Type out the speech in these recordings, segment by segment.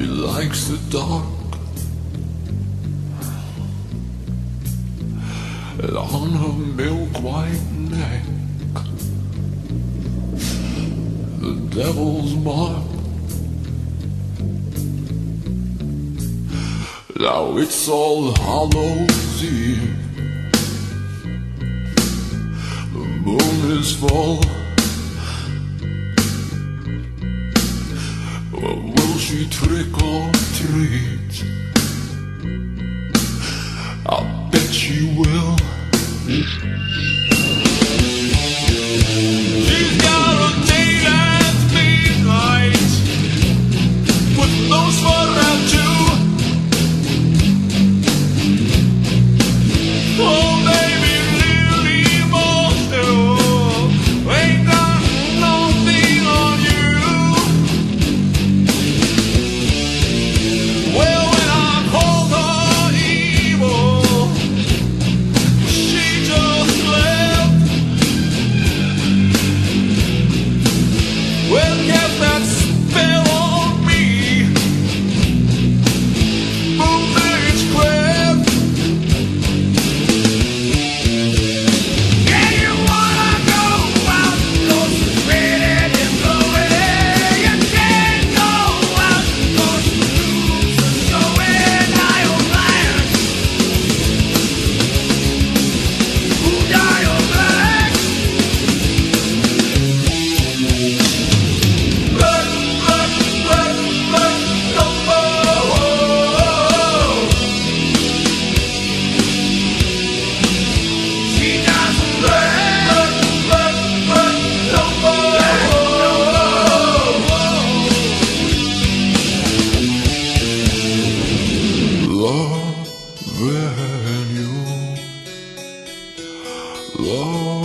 She likes the dark. And on her milk white neck, the devil's mark. Now it's all Hallows Eve. The moon is full. trick or treat I bet you will. Whoa.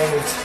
and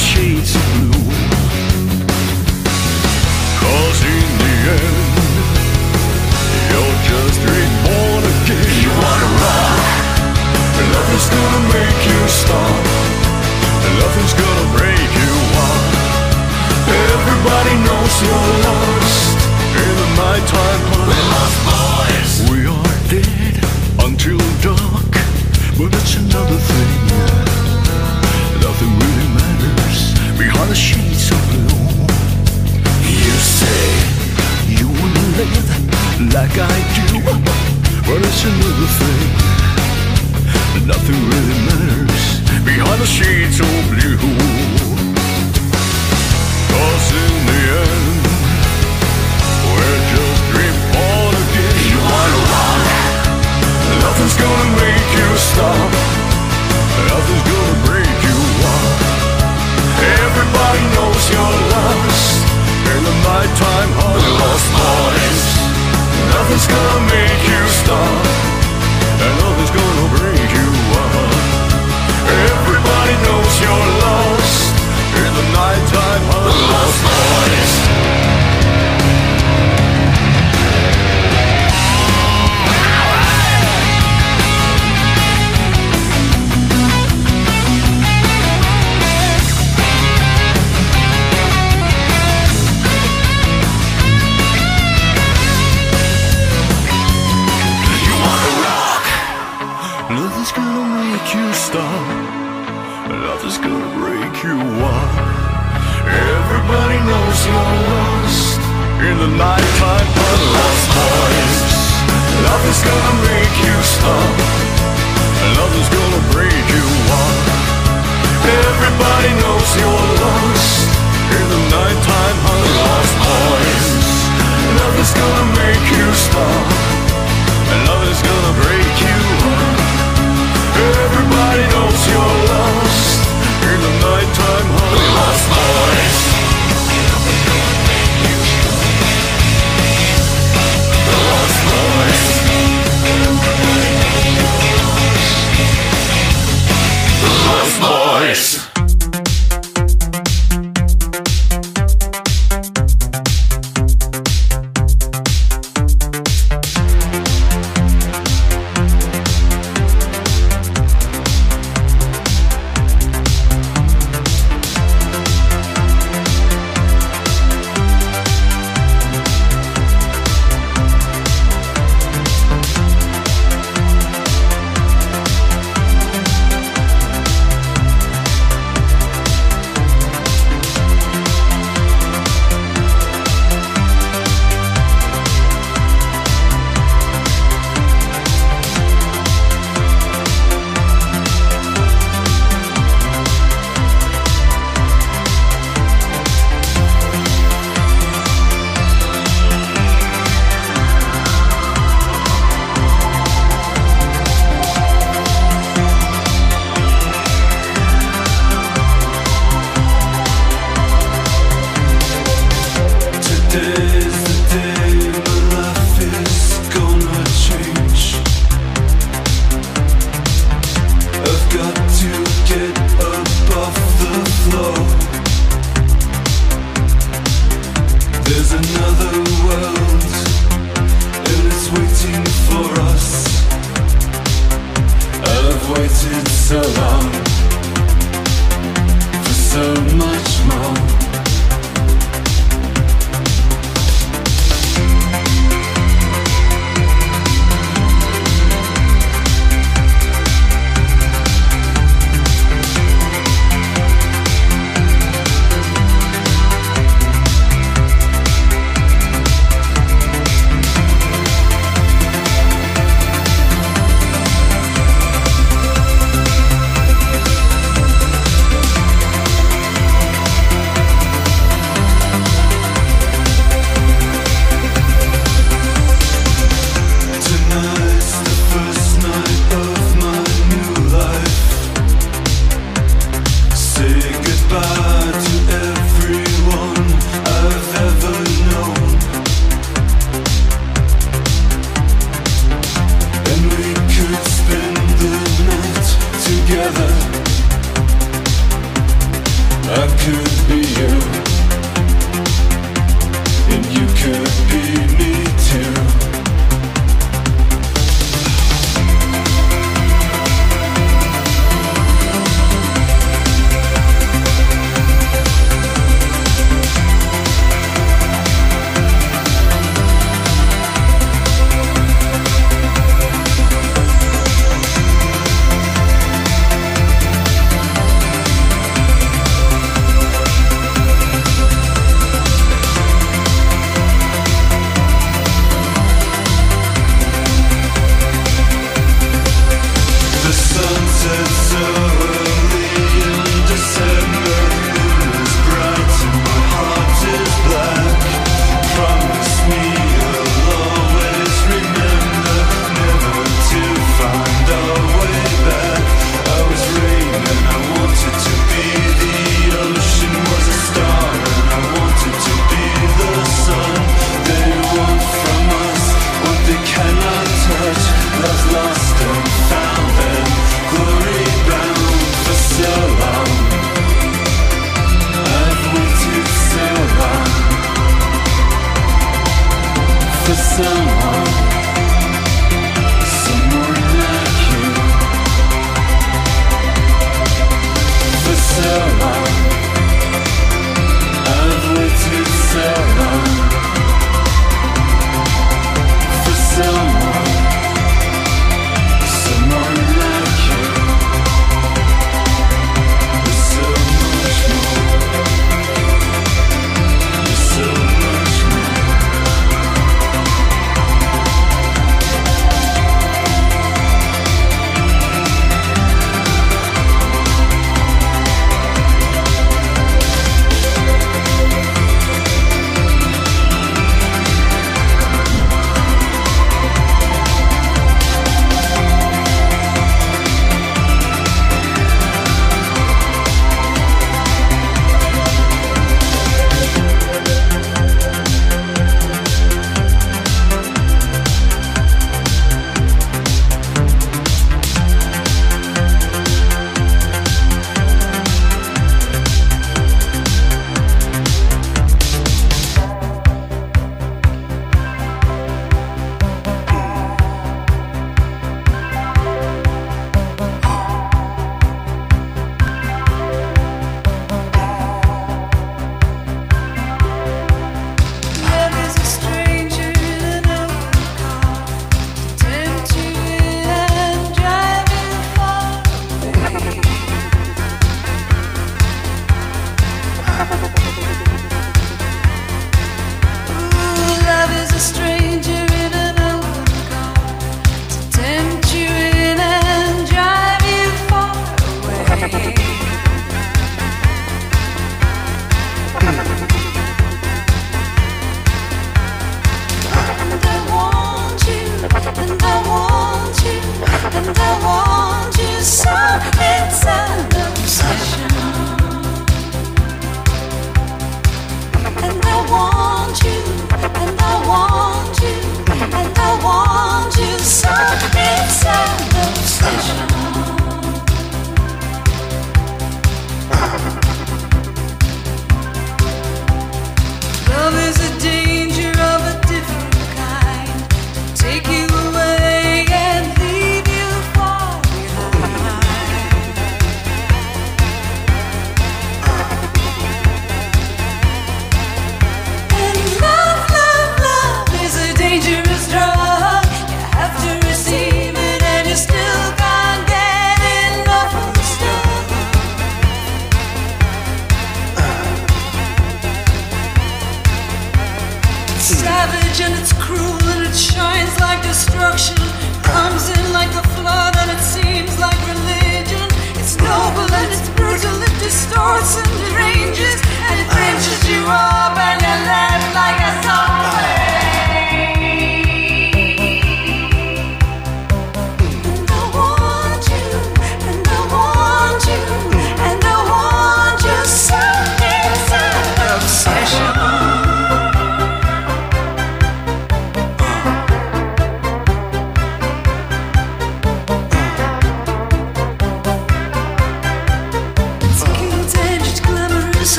shades of blue. Cause in the end, you're just reborn again. You wanna rock, nothing's gonna make you stop, nothing's gonna break you up. Everybody knows you're lost in the nighttime. We're lost boys. We are dead until dark, but it's another thing. Behind the sheets of blue. You say you wanna live like I do, but it's another thing. Nothing really matters behind the sheets of blue. Cause in the end, we're just reborn again. You wanna rock? Nothing's gonna make you stop. Nothing's gonna break you up. Everybody knows you're lost in the nighttime. We're lost boys. Nothing's gonna make you stop, and nothing's gonna break you up. Everybody knows you're lost in the nighttime. We're lost boys. In the nighttime, but lost boys. Nothing's gonna make you stop. Nothing's gonna